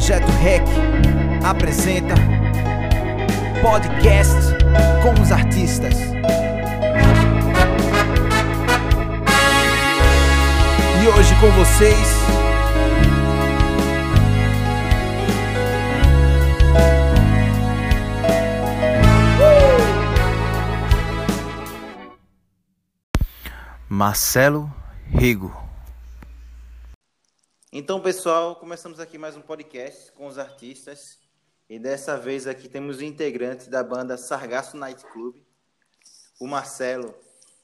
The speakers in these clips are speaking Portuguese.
Projeto REC apresenta podcast com os artistas. E hoje com vocês. Marcelo Rigo. Então, pessoal, começamos aqui mais um podcast com os artistas. E dessa vez aqui temos o integrante da banda Sargasso Night Club, o Marcelo,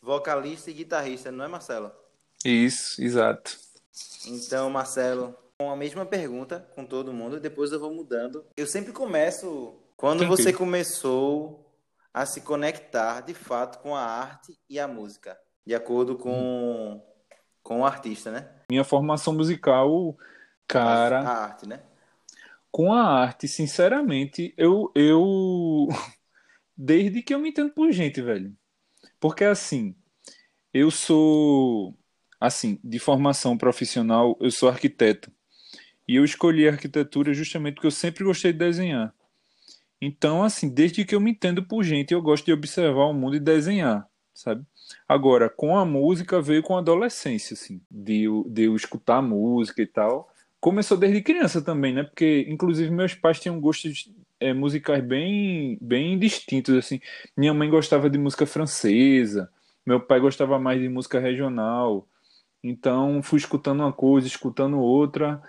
vocalista e guitarrista, não é, Marcelo? Isso, exato. Então, Marcelo, com a mesma pergunta com todo mundo, depois eu vou mudando. Eu sempre começo quando Tranquilo. você começou a se conectar de fato com a arte e a música, de acordo com, com o artista, né? Minha formação musical, cara, A arte, né? com a arte, sinceramente, eu, eu. Desde que eu me entendo por gente, velho. Porque assim, eu sou. Assim, de formação profissional, eu sou arquiteto. E eu escolhi a arquitetura justamente porque eu sempre gostei de desenhar. Então, assim, desde que eu me entendo por gente, eu gosto de observar o mundo e desenhar, sabe? Agora, com a música veio com a adolescência, assim, de eu, de eu escutar música e tal. Começou desde criança também, né? Porque, inclusive, meus pais tinham gostos é, musicais bem, bem distintos, assim. Minha mãe gostava de música francesa, meu pai gostava mais de música regional. Então, fui escutando uma coisa, escutando outra.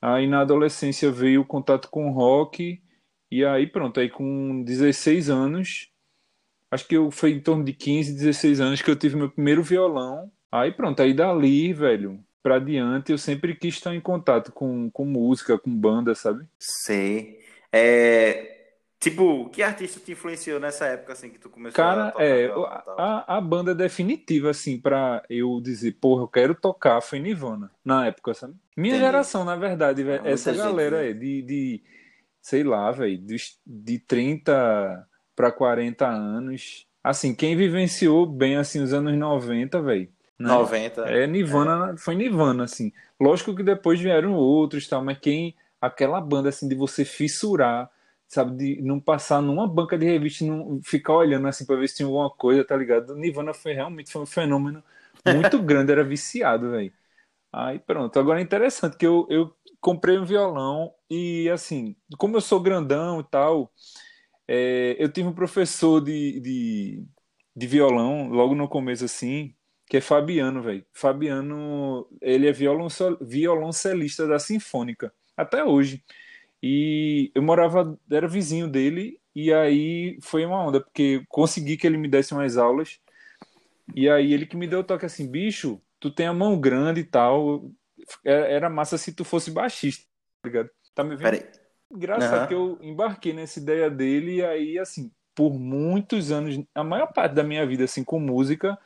Aí, na adolescência, veio o contato com rock. E aí, pronto, aí com 16 anos, acho que eu foi em torno de 15, 16 anos que eu tive meu primeiro violão. Aí pronto, aí dali, velho, pra diante, eu sempre quis estar em contato com, com música, com banda, sabe? Sei. É, tipo, que artista te influenciou nessa época assim que tu começou a Cara, tocar é, violão a, a banda definitiva, assim, pra eu dizer, porra, eu quero tocar, foi Nirvana, na época, sabe? Minha Entendi. geração, na verdade, Muita essa gente, galera né? é de, de, sei lá, velho, dos- de 30 pra 40 anos. Assim, quem vivenciou bem, assim, os anos 90, velho, né? 90. É, Nirvana, foi Nirvana, assim. Lógico que depois vieram outros, tal, mas quem, aquela banda, assim, de você fissurar, sabe, de não passar numa banca de revista não ficar olhando, assim, pra ver se tinha alguma coisa, tá ligado? Nirvana foi realmente foi um fenômeno muito grande, era viciado, velho. Aí pronto, agora é interessante que eu, eu comprei um violão e, assim, como eu sou grandão e tal, é, eu tive um professor de, de, de violão logo no começo, assim, que é Fabiano, velho. Fabiano, ele é violoncel- violoncelista da Sinfônica, até hoje. E eu morava, era vizinho dele, e aí foi uma onda, porque consegui que ele me desse umas aulas, e aí ele que me deu o toque assim, bicho, tu tem a mão grande e tal, era era massa se tu fosse baixista, tá ligado? Tá me vendo? Peraí. Engraçado Aham. que eu embarquei nessa ideia dele e aí, assim, por muitos anos, a maior parte da minha vida, assim, com música,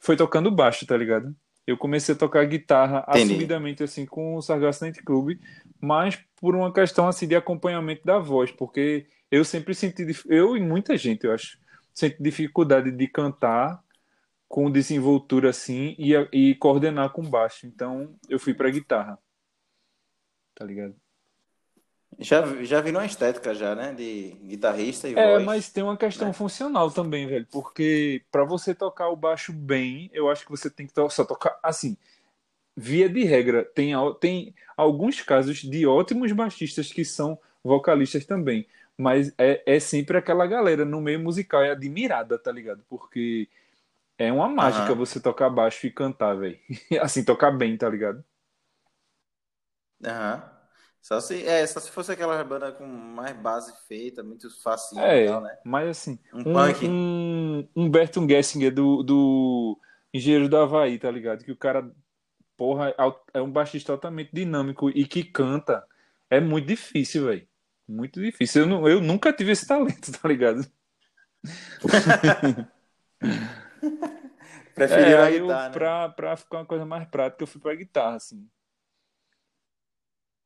foi tocando baixo, tá ligado? Eu comecei a tocar guitarra Entendi. assumidamente, assim, com o Sargasso Night Club, mas por uma questão, assim, de acompanhamento da voz, porque eu sempre senti, eu e muita gente, eu acho, senti dificuldade de cantar com desenvoltura, assim, e, e coordenar com baixo. Então, eu fui pra guitarra, tá ligado? Já, já virou uma estética já, né? De guitarrista e É, voz. mas tem uma questão né? funcional também, velho, porque pra você tocar o baixo bem, eu acho que você tem que só tocar assim. Via de regra, tem, tem alguns casos de ótimos baixistas que são vocalistas também, mas é, é sempre aquela galera no meio musical é admirada, tá ligado? Porque é uma mágica Aham. você tocar baixo e cantar, velho. Assim, tocar bem, tá ligado? Aham. Só se, é, só se fosse aquela banda com mais base feita, muito facinho e É, tal, né? mas assim, Um um, punk. um Humberto Gessinger do, do Engenheiro do Havaí, tá ligado? Que o cara, porra, é um baixista altamente dinâmico e que canta. É muito difícil, velho. Muito difícil. Eu, não- eu nunca tive esse talento, tá ligado? Preferiu É, a aí eu, guitarra, né? pra, pra ficar uma coisa mais prática, eu fui pra guitarra, assim.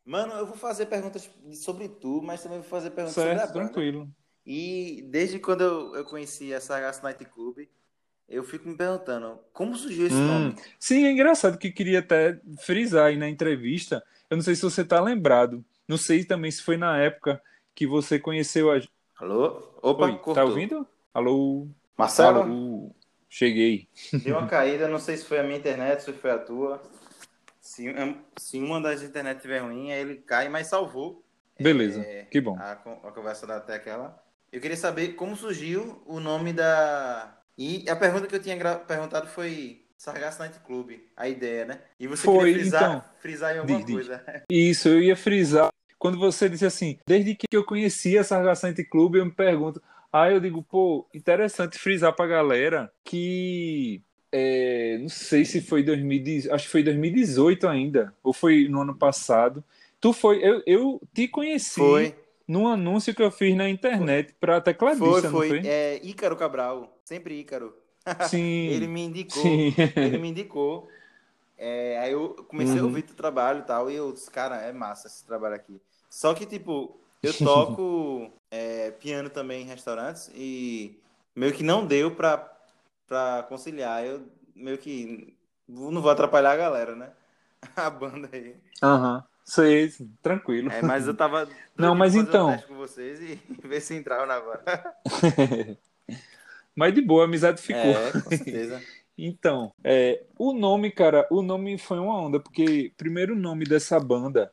Mano, eu vou fazer perguntas sobre tu, mas também vou fazer perguntas sobre a Certo, banda. tranquilo. E desde quando eu, eu conheci essa Sargasso Night Club, eu fico me perguntando, como surgiu esse Hum, nome? Sim, é engraçado que queria até frisar aí na entrevista. Eu não sei se você tá lembrado. Não sei também se foi na época que você conheceu a. Alô? Opa, Oi, cortou. tá ouvindo? Alô? Marcelo? Alô? Cheguei. Deu uma caída, não sei se foi a minha internet, se foi a tua. Se, se uma das internet estiver ruim, aí ele cai, mas salvou. Beleza, É, que bom. A, a conversa da até aquela. Eu queria saber como surgiu o nome da. E a pergunta que eu tinha gra- perguntado foi Sargasso Night Club, a ideia, né? E você Foi, queria frisar, então. frisar em alguma Diz, diz. coisa. Isso, eu ia frisar. Quando você disse assim, desde que eu conhecia a Sargassante Clube, eu me pergunto. Aí eu digo, pô, interessante frisar pra galera que. É, não sei se foi 2010, acho que foi 2018 ainda, ou foi no ano passado. Tu foi, eu, eu te conheci Foi, num anúncio que eu fiz na internet pra foi, tecladista, não foi. foi? É, Ícaro Cabral, sempre Ícaro. Sim. Ele me indicou. Sim. Ele me indicou. É, aí eu comecei a Uhum. ouvir teu trabalho e tal, e eu disse, cara, é massa esse trabalho aqui. Só que, tipo, eu toco é, piano também em restaurantes e meio que não deu pra, pra conciliar. Eu meio que não vou atrapalhar a galera, né? A banda aí. Aham. Sei, tranquilo. É, mas eu tava. Não, mas então- Um com vocês e ver se entrava na banda. Mas de boa, a amizade ficou. É, com certeza. Então, é, o nome, cara, o nome foi uma onda, porque primeiro nome dessa banda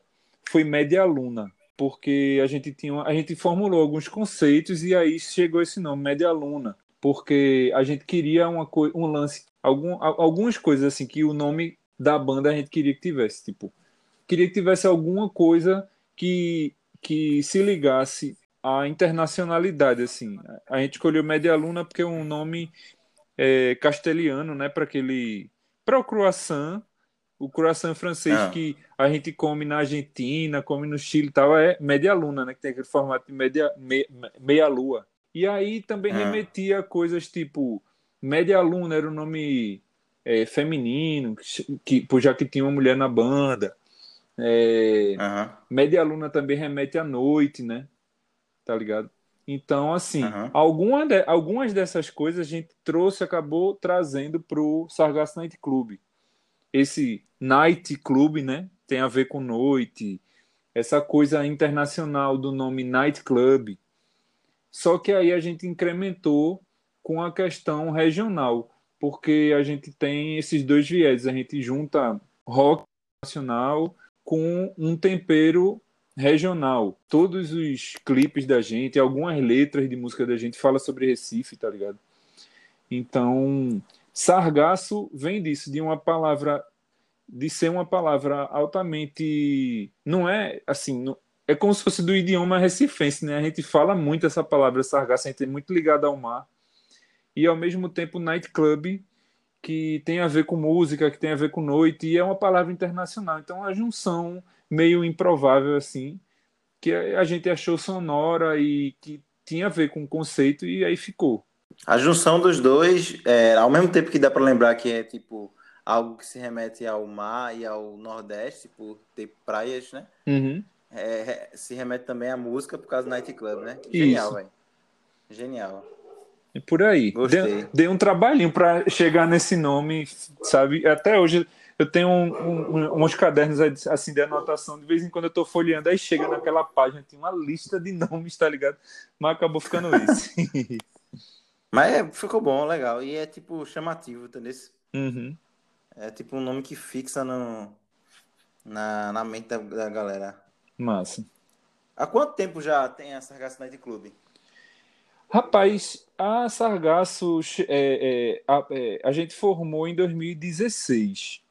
foi Média Luna, porque a gente tinha, a gente formulou alguns conceitos e aí chegou esse nome, Média Luna, porque a gente queria uma um lance, algum, al- algumas coisas assim que o nome da banda a gente queria que tivesse, tipo, queria que tivesse alguma coisa que que se ligasse à internacionalidade, assim. A gente escolheu Média Luna porque é um nome é, castelhano, né, para aquele para o croissant, o croissant francês Ah. que a gente come na Argentina, come no Chile e tal, é média luna, né, que tem aquele formato de meia lua. E aí também Ah. remetia a coisas tipo média luna era o nome é, feminino, que, já que tinha uma mulher na banda. É, Aham. Média Luna também remete à noite, né? Tá ligado? Então, assim, Aham. alguma de- algumas dessas coisas a gente trouxe, acabou trazendo pro Sargasso Night Club. Esse Night Club, né? Tem a ver com noite, essa coisa internacional do nome Night Club. Só que aí a gente incrementou com a questão regional, porque a gente tem esses dois viés, a gente junta rock nacional com um tempero regional. Todos os clipes da gente, algumas letras de música da gente fala sobre Recife, tá ligado? Então, sargaço vem disso, de uma palavra de ser uma palavra altamente não é assim, não- é como se fosse do idioma recifense, né? A gente fala muito essa palavra sargaço, a gente é muito ligado ao mar. E ao mesmo tempo nightclub que tem a ver com música, que tem a ver com noite, e é uma palavra internacional. Então, é uma junção meio improvável, assim, que a gente achou sonora e que tinha a ver com o conceito, e aí ficou. A junção dos dois, é, ao mesmo tempo que dá pra lembrar que é tipo algo que se remete ao mar e ao Nordeste, por ter praias, né? Uhum. É, se remete também à música por causa do Nightclub, né? Genial, Isso. velho. Genial. E por aí. Gostei. Deu, deu um trabalhinho para chegar nesse nome, sabe? Até hoje eu tenho um- um- uns cadernos assim de anotação, de vez em quando eu tô folheando, aí chega naquela página, tem uma lista de nomes, tá ligado? Mas acabou ficando esse. Mas é, ficou bom, legal. E é tipo chamativo, entendeu? Uhum. É tipo um nome que fixa no, na, na mente da, da galera. Massa. Há quanto tempo já tem a Sargasso Night Club? Rapaz, a Sargasso, é, é, a, é, a gente formou em 2016,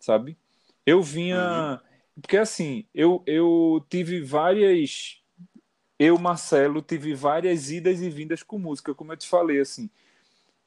sabe? Eu vinha. Porque assim, eu, eu tive várias. Eu, Marcelo, tive várias idas e vindas com música, como eu te falei, assim.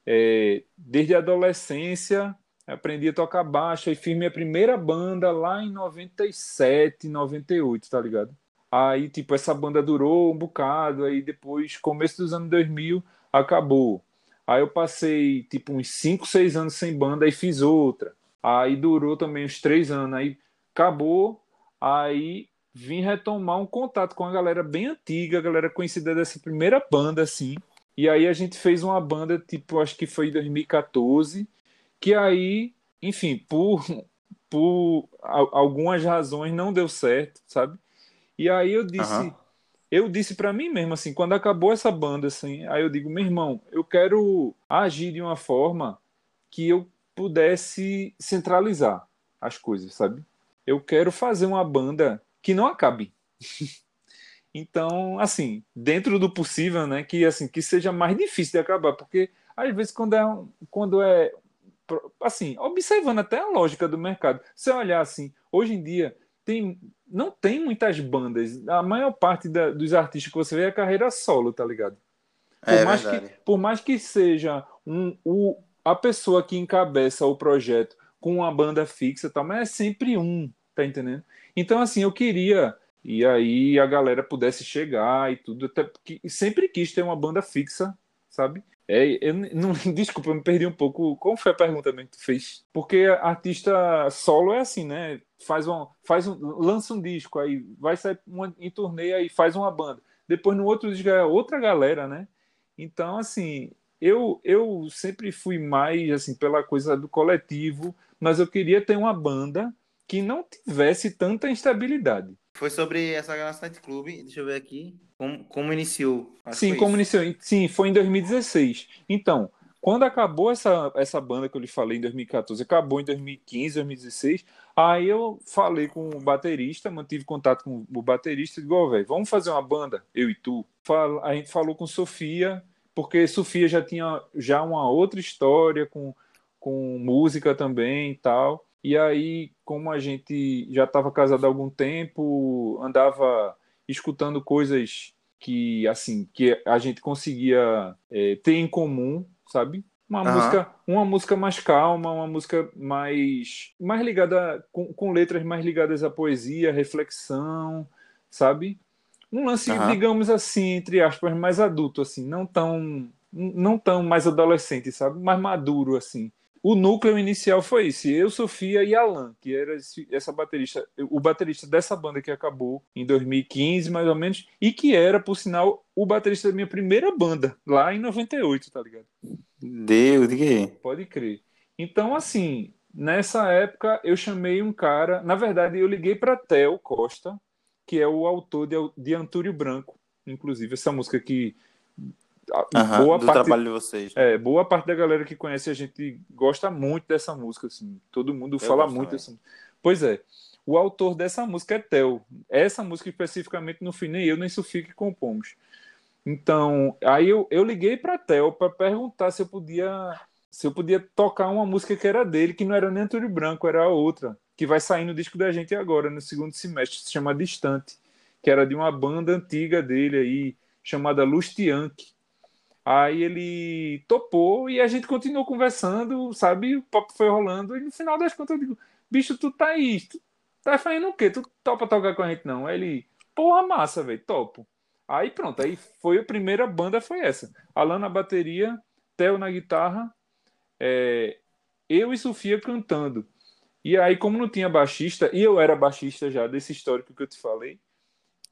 É, desde a adolescência, aprendi a tocar baixo e fiz minha primeira banda lá em 97, 98, tá ligado? Aí, tipo, essa banda durou um bocado, aí depois, começo dos anos 2000, acabou. Aí eu passei, tipo, uns 5, 6 anos sem banda, aí fiz outra. Aí durou também uns 3 anos, aí acabou, aí vim retomar um contato com a galera bem antiga, a galera conhecida dessa primeira banda, assim. E aí a gente fez uma banda, tipo, acho que foi em 2014, que aí, enfim, por, por algumas razões não deu certo, sabe? E aí eu disse, Aham. eu disse para mim mesmo assim, quando acabou essa banda assim, aí eu digo, meu irmão, eu quero agir de uma forma que eu pudesse centralizar as coisas, sabe? Eu quero fazer uma banda que não acabe. Então, assim, dentro do possível, né, que assim, que seja mais difícil de acabar, porque às vezes quando é quando é assim, observando até a lógica do mercado, você olhar assim, hoje em dia tem não tem muitas bandas, a maior parte da- dos artistas que você vê é carreira solo, tá ligado? Por É mais verdade. que por mais que seja um, o, a pessoa que encabeça o projeto com uma banda fixa, tal, mas é sempre um, tá entendendo? Então assim, eu queria e aí a galera pudesse chegar e tudo, até porque sempre quis ter uma banda fixa, sabe? É, eu não, desculpa, eu me perdi um pouco. Qual foi a pergunta que tu fez? Porque artista solo é assim, né? Faz um, faz um, lança um disco, aí vai sair uma, em turnê, aí faz uma banda. Depois no outro disco é outra galera, né? Então, assim, eu, eu sempre fui mais assim pela coisa do coletivo, mas eu queria ter uma banda que não tivesse tanta instabilidade. Foi sobre essa Galaxy Night Club, deixa eu ver aqui, como, como iniciou. Acho Sim, como isso. iniciou. Sim, foi em 2016. Então, quando acabou essa, essa banda que eu lhe falei em 2014, acabou em 2015, 2016, aí eu falei com o baterista, mantive contato com o baterista e digo, ó, velho, vamos fazer uma banda, eu e tu. A gente falou com Sofia, porque Sofia já tinha já uma outra história com, com música também e tal. E aí, como a gente já estava casado há algum tempo, andava escutando coisas que assim que a gente conseguia é, ter em comum, sabe? Uma Aham. música, uma música mais calma, uma música mais mais ligada com, com letras mais ligadas à poesia, reflexão, sabe? Um lance, Aham. digamos assim, entre aspas, mais adulto assim, não tão não tão mais adolescente, sabe? Mais maduro assim. O núcleo inicial foi esse, eu, Sofia e Alan, que era esse- essa baterista, o baterista dessa banda que acabou em 2015, mais ou menos, e que era, por sinal, o baterista da minha primeira banda, lá em 98, tá ligado? Deu, de quê? Pode crer. Então, assim, nessa época eu chamei um cara, na verdade eu liguei para Theo Costa, que é o autor de, de Antúrio Branco, inclusive, essa música que Aham, boa do parte trabalho de vocês. é, boa parte da galera que conhece a gente gosta muito dessa música, assim. Todo mundo fala gosto muito dessa música. Pois é. O autor dessa música é Theo. Essa música especificamente não fui nem eu nem Sofia que compomos. Então, aí eu, eu liguei para Theo para perguntar se eu podia se eu podia tocar uma música que era dele, que não era nem Antônio Branco, era a outra, que vai sair no disco da gente agora, no segundo semestre, se chama Distante, que era de uma banda antiga dele aí, chamada Lustianque. Aí ele topou e a gente continuou conversando, sabe? O papo foi rolando. E no final das contas eu digo: bicho, tu tá aí, tu tá fazendo o quê? Tu topa tocar com a gente não? Aí ele, porra, massa, velho, topo. Aí pronto, aí foi a primeira banda, foi essa. Alan na bateria, Theo na guitarra, é, eu e Sofia cantando. E aí, como não tinha baixista, e eu era baixista já desse histórico que eu te falei,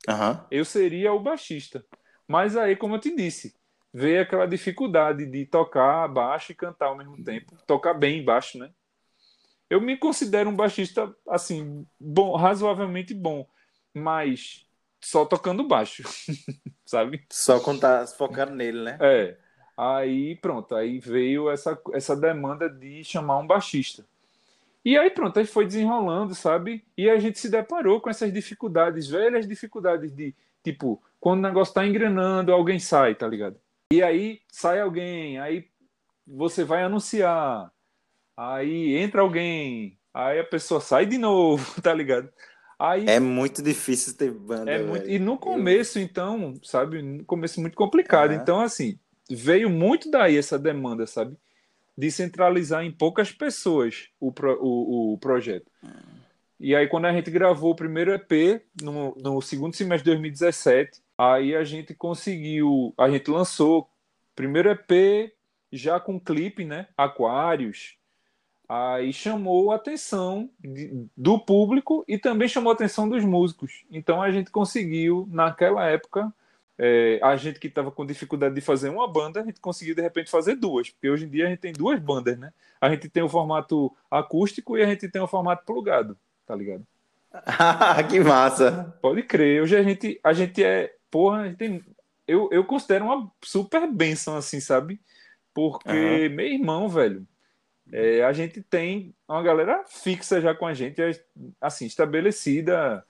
Aham. eu seria o baixista. Mas aí, como eu te disse, veio aquela dificuldade de tocar baixo e cantar ao mesmo tempo, tocar bem baixo, né? Eu me considero um baixista assim, bom, razoavelmente bom, mas só tocando baixo, sabe? Só contar, focando nele, né? É. Aí pronto, aí veio essa, essa demanda de chamar um baixista. E aí pronto, aí foi desenrolando, sabe? E a gente se deparou com essas dificuldades, velhas dificuldades de, tipo, quando o negócio tá engrenando, alguém sai, tá ligado? E aí sai alguém, aí você vai anunciar, aí entra alguém, aí a pessoa sai de novo, tá ligado? Aí É muito difícil ter banda. é muito. E no começo, então, sabe? No começo muito complicado. Aham. Então, assim, veio muito daí essa demanda, sabe? De centralizar em poucas pessoas o, pro- o, o projeto. E aí, quando a gente gravou o primeiro EP, no, no segundo semestre de 2017, aí a gente conseguiu. A gente lançou primeiro EP já com clipe, né? Aquários. Aí chamou a atenção de- do público e também chamou a atenção dos músicos. Então a gente conseguiu, naquela época, é, a gente que estava com dificuldade de fazer uma banda, a gente conseguiu de repente fazer duas, porque hoje em dia a gente tem duas bandas, né? A gente tem o formato acústico e a gente tem o formato plugado, tá ligado? que massa. Pode crer. Hoje a gente, a gente é. Porra, a gente tem, eu, eu considero uma super benção, assim, sabe? Porque, uhum. meu irmão, velho, é, a gente tem uma galera fixa já com a gente, assim, estabelecida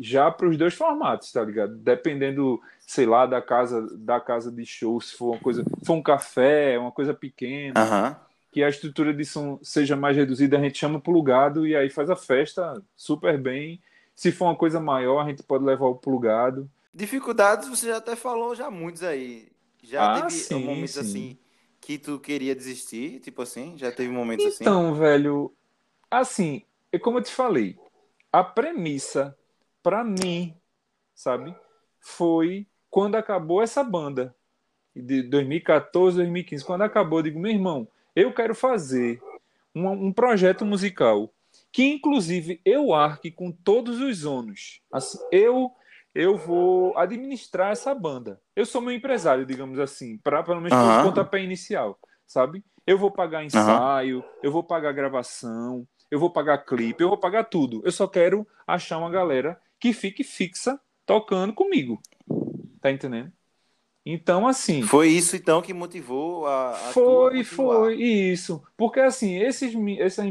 já para os dois formatos, tá ligado? Dependendo, sei lá, da casa da casa de show, se for uma coisa, for um café, uma coisa pequena, uhum. que a estrutura de som seja mais reduzida, a gente chama plugado e aí faz a festa super bem. Se for uma coisa maior, a gente pode levar o plugado. Dificuldades você já até falou já muitos aí. Já ah, teve sim, momentos sim. assim que tu queria desistir, tipo assim? Já teve momentos então, assim? Então, velho, assim, é como eu te falei, a premissa para mim, sabe, foi quando acabou essa banda de 2014, 2015, quando acabou, eu digo, meu irmão, eu quero fazer um, um projeto musical que inclusive eu arque com todos os ônus. Assim, eu eu vou administrar essa banda. Eu sou meu empresário, digamos assim, para pelo menos uhum. pontapé inicial, sabe? Eu vou pagar ensaio, uhum. eu vou pagar gravação, eu vou pagar clipe, eu vou pagar tudo. Eu só quero achar uma galera que fique fixa tocando comigo. Tá entendendo? Então, assim. Foi isso, então, que motivou a. a foi, foi, isso. Porque, assim, esses, essas,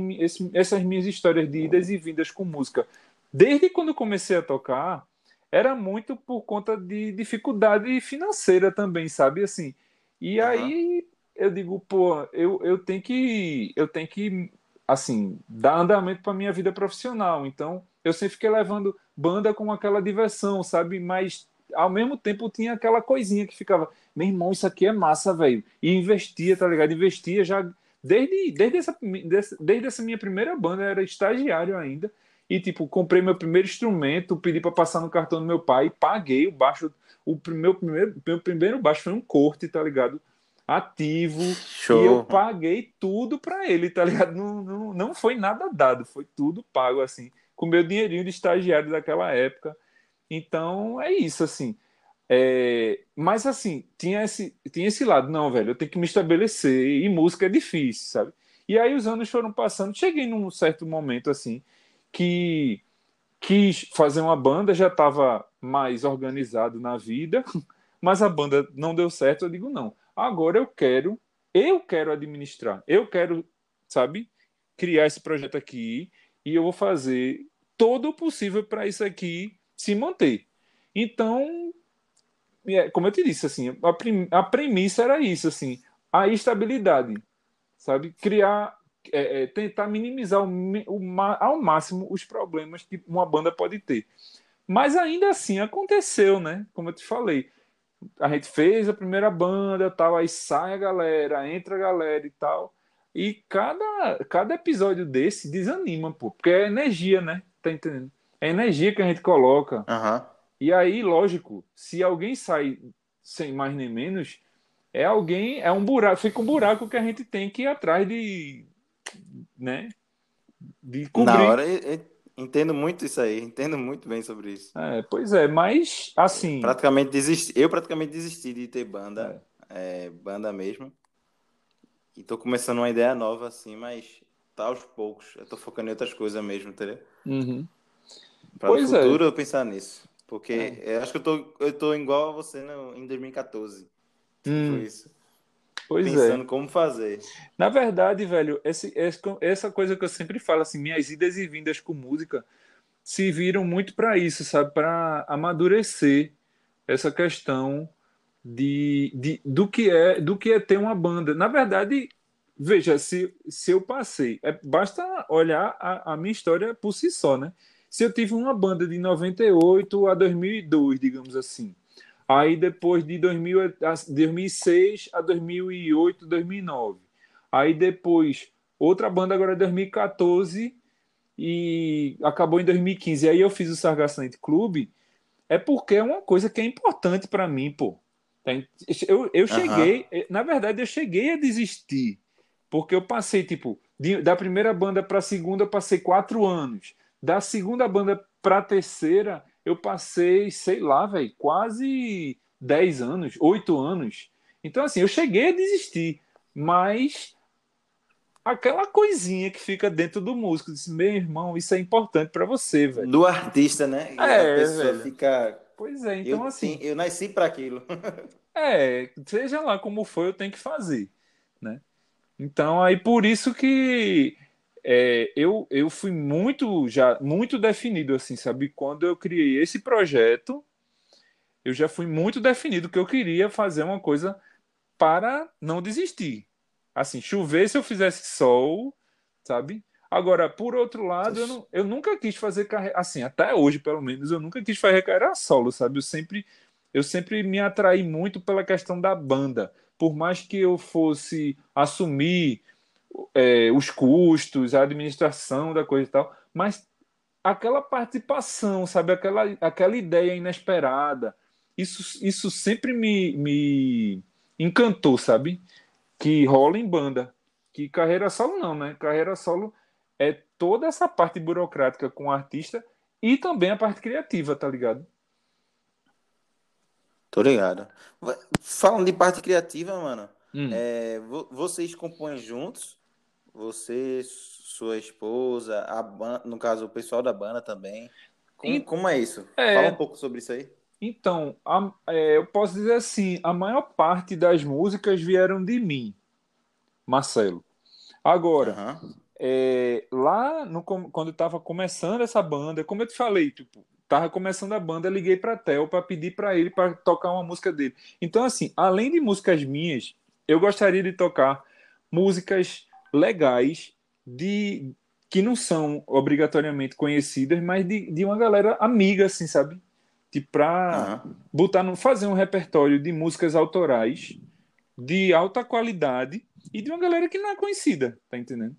essas minhas histórias de idas e vindas com música, desde quando eu comecei a tocar, era muito por conta de dificuldade financeira também, sabe? Assim. E uhum. aí eu digo, pô, eu, eu tenho que. Eu tenho que, assim, dar andamento para minha vida profissional. Então, eu sempre fiquei levando banda com aquela diversão, sabe? Mas ao mesmo tempo tinha aquela coisinha que ficava, meu irmão, isso aqui é massa, velho. E investia, tá ligado? Investia já desde, desde, essa, desde essa minha primeira banda, eu era estagiário ainda. E, tipo, comprei meu primeiro instrumento, pedi para passar no cartão do meu pai, paguei o baixo. O meu primeiro, meu primeiro baixo foi um corte, tá ligado? Ativo. Show. E eu paguei tudo para ele, tá ligado? Não, não, não foi nada dado, foi tudo pago, assim, com meu dinheirinho de estagiário daquela época. Então, é isso, assim. É, mas assim, tinha esse, tinha esse lado, não, velho, eu tenho que me estabelecer, e música é difícil, sabe? E aí os anos foram passando, cheguei num certo momento assim, que quis fazer uma banda, já estava mais organizado na vida, mas a banda não deu certo. Eu digo, não, agora eu quero, eu quero administrar, eu quero, sabe, criar esse projeto aqui e eu vou fazer todo o possível para isso aqui se manter. Então, é, como eu te disse, assim, a, prim, a premissa era isso, assim, a estabilidade, sabe, criar é, é, tentar minimizar o, o, ao máximo os problemas que uma banda pode ter. Mas ainda assim aconteceu, né? Como eu te falei, a gente fez a primeira banda, tal, aí sai a galera, entra a galera e tal. E cada, cada episódio desse desanima, pô, porque é energia, né? Tá entendendo? É energia que a gente coloca. Uhum. E aí, lógico, se alguém sai sem mais nem menos, é alguém, é um buraco, fica um buraco que a gente tem que ir atrás de, né? De cobrir. Na hora, eu, entendo muito isso aí, entendo muito bem sobre isso. É, pois é, mas assim. Praticamente desisti, eu praticamente desisti de ter banda, é. É, banda mesmo. E tô começando uma ideia nova, assim, mas tá aos poucos. Eu tô focando em outras coisas mesmo, entendeu? Uhum. Para o é. futuro eu pensar nisso. Porque é. acho que eu tô, eu tô igual a você no, em 2014. Hum. Foi isso. Pois é. pensando é. como fazer. Na verdade, velho, esse, essa coisa que eu sempre falo, assim, minhas idas e vindas com música se viram muito para isso, sabe? Para amadurecer essa questão de, de, do, que é, do que é ter uma banda. Na verdade, veja, se, se eu passei, é, basta olhar a, a minha história por si só, né? Se eu tive uma banda de 98 a 2002, digamos assim, Aí depois de 2000, 2006 a 2008, 2009. Aí depois outra banda agora é 2014 e acabou em 2015. Aí eu fiz o Sargassonite Club. É porque é uma coisa que é importante para mim, pô. Tá eu, eu cheguei, uhum. na verdade, eu cheguei a desistir. Porque eu passei, tipo, de, da primeira banda para a segunda, eu passei quatro anos. Da segunda banda para a terceira, eu passei, sei lá, velho, quase 10 anos, 8 anos. Então, assim, eu cheguei a desistir, mas aquela coisinha que fica dentro do músico. Disse, meu irmão, isso é importante para você, velho. Do artista, né? E É, a pessoa velho. fica. Pois é, então eu, assim. sim, eu nasci para aquilo. É, seja lá como for, eu tenho que fazer, né? Então, aí por isso que é, eu, eu fui muito já muito definido, assim, sabe? Quando eu criei esse projeto, eu já fui muito definido que eu queria fazer uma coisa para não desistir. Assim, chover se eu fizesse sol, sabe? Agora, por outro lado, eu, não- eu nunca quis fazer carreira, assim, até hoje, pelo menos, eu nunca quis fazer carreira solo, sabe? Eu sempre eu sempre me atraí muito pela questão da banda. Por mais que eu fosse assumir é, os custos, a administração da coisa e tal, mas aquela participação, sabe? Aquela, aquela ideia inesperada, isso, isso sempre me, me encantou, sabe? Que rola em banda. Que carreira solo não, né? Carreira solo é toda essa parte burocrática com o artista e também a parte criativa, tá ligado? Tô ligado. Falando de parte criativa, mano, Hum. é, vo- vocês compõem juntos? Você, sua esposa, a ban- no caso, o pessoal da banda também. Como, E- como é isso? É. Fala um pouco sobre isso aí. Então, a- é, eu posso dizer assim, a maior parte das músicas vieram de mim, Marcelo. Agora, Aham. é, lá no quando eu estava começando essa banda, como eu te falei, tipo, tava começando a banda, liguei para Theo para pedir para ele para tocar uma música dele. Então, assim, além de músicas minhas, eu gostaria de tocar músicas legais de que não são obrigatoriamente conhecidas, mas de, de uma galera amiga, assim, sabe? Tipo, pra Aham. botar no, fazer um repertório de músicas autorais de alta qualidade e de uma galera que não é conhecida, tá entendendo?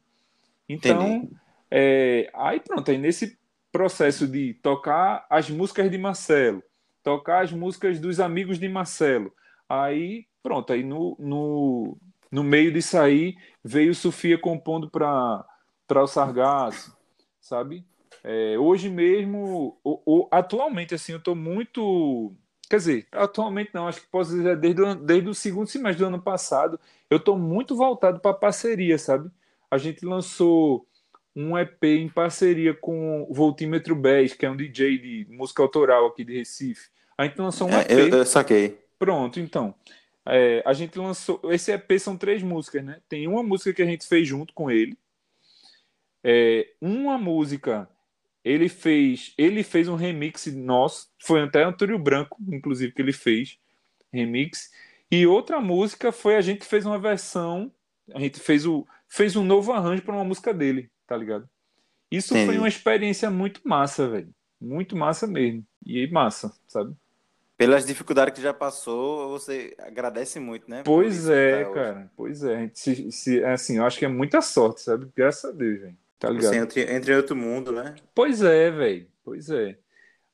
Então, é, aí pronto, aí nesse processo de tocar as músicas de Marcelo, tocar as músicas dos amigos de Marcelo, aí pronto, aí no, no, no meio disso aí veio Sofia compondo para para o Sargasso, sabe? É, hoje mesmo, atualmente, assim, eu estou muito. Quer dizer, atualmente não, acho que posso dizer desde o, desde o segundo semestre do ano passado, eu estou muito voltado para parceria, sabe? A gente lançou um EP em parceria com o Voltímetro Bass, que é um DJ de música autoral aqui de Recife. A gente lançou um É, EP. eu, eu saquei. Pronto, então. É, a gente lançou. Esse EP são três músicas, né? Tem uma música que a gente fez junto com ele. É, uma música ele fez. Ele fez um remix nosso. Foi até Antônio Branco, inclusive, que ele fez. Remix. E outra música foi a gente fez uma versão. A gente fez, o, fez um novo arranjo para uma música dele, tá ligado? Isso foi Entendi. uma experiência muito massa, velho. Muito massa mesmo. E aí, massa, sabe? Pelas dificuldades que já passou, você agradece muito, né? por Pois isso que é, tá hoje. cara. Pois é. Se, se- assim, eu acho que é muita sorte, sabe? Graças a Deus, velho. Tá ligado? Você entre, entre outro mundo, né? Pois é, velho. Pois é.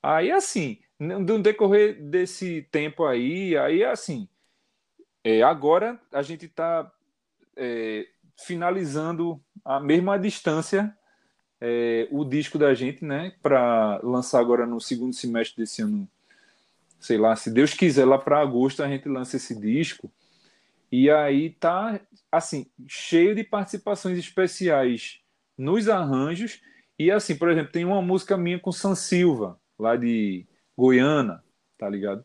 Aí, assim, no no decorrer desse tempo aí, aí, assim, é, agora a gente tá é, finalizando a mesma distância é, o disco da gente, né? Para lançar agora no segundo semestre desse ano. Sei lá, se Deus quiser, lá para agosto a gente lança esse disco. E aí tá, assim, cheio de participações especiais nos arranjos. E assim, por exemplo, tem uma música minha com San Silva, lá de Goiânia, tá ligado?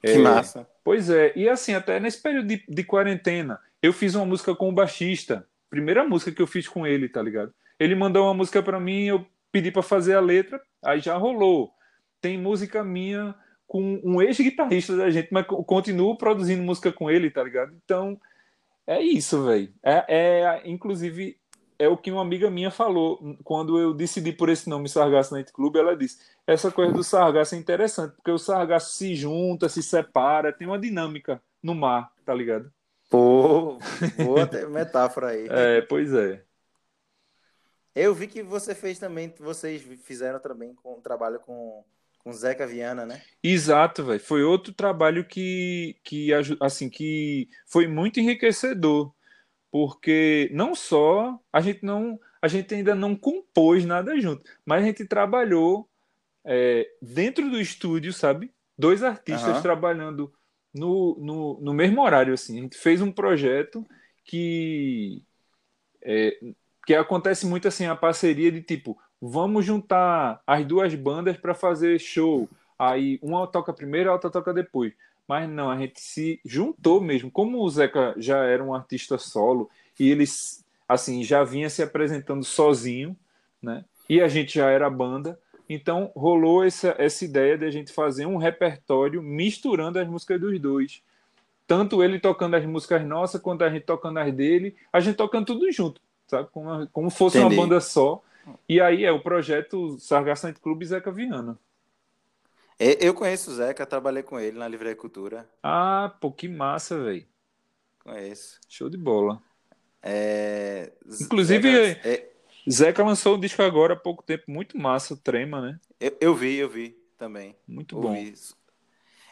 Que É, massa. Pois é, e assim, até nesse período de, de quarentena, eu fiz uma música com o baixista. Primeira música que eu fiz com ele, tá ligado? Ele mandou uma música pra mim, eu pedi pra fazer a letra, aí já rolou. Tem música minha com um ex-guitarrista da gente, mas co- continuo produzindo música com ele, tá ligado? Então, é isso, velho. É, é, inclusive, é o que uma amiga minha falou quando eu decidi por esse nome Sargasso Night Club. Ela disse: essa coisa do sargaço é interessante, porque o sargaço se junta, se separa, tem uma dinâmica no mar, tá ligado? Pô, boa metáfora aí. É, pois é. Eu vi que você fez também, vocês fizeram também com um trabalho com, com Zeca Viana, né? Exato, velho. Foi outro trabalho que, que, assim, que foi muito enriquecedor, porque não só a gente não, a gente ainda não compôs nada junto, mas a gente trabalhou é, dentro do estúdio, sabe? Dois artistas Aham. trabalhando no, no, no mesmo horário, assim. A gente fez um projeto que é, que acontece muito assim a parceria de tipo, vamos juntar as duas bandas para fazer show. Aí uma toca primeiro, a outra toca depois. Mas não, a gente se juntou mesmo. Como o Zeca já era um artista solo e eles assim já vinha se apresentando sozinho, né? E a gente já era banda, então rolou essa, essa ideia de a gente fazer um repertório misturando as músicas dos dois. Tanto ele tocando as músicas nossas, quanto a gente tocando as dele, a gente tocando tudo junto, sabe? Como, como fosse Entendi. uma banda só. E aí é o projeto Sargasso Night Club Zeca Viana. Eu conheço o Zeca, trabalhei com ele na Livraria Cultura. Ah, pô, que massa, velho. Conheço. Show de bola. É... Inclusive, Zeca, é... Zeca lançou um disco agora há pouco tempo, muito massa, Trema, né? Eu, eu vi, eu vi também. Muito bom.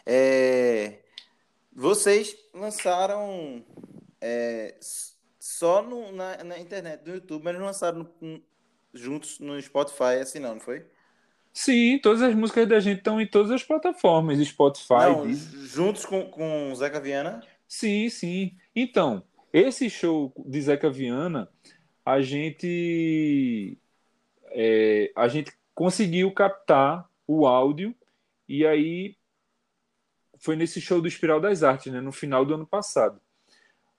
É... Vocês lançaram é... só no, na, na, internet, no YouTube, mas não lançaram no, juntos no Spotify, assim não, não foi? Sim, todas as músicas da gente estão em todas as plataformas, Spotify. Não, juntos com, com Zeca Viana? Sim, sim. Então, esse show de Zeca Viana, a gente é, a gente conseguiu captar o áudio e aí foi nesse show do Espiral das Artes, né, no final do ano passado.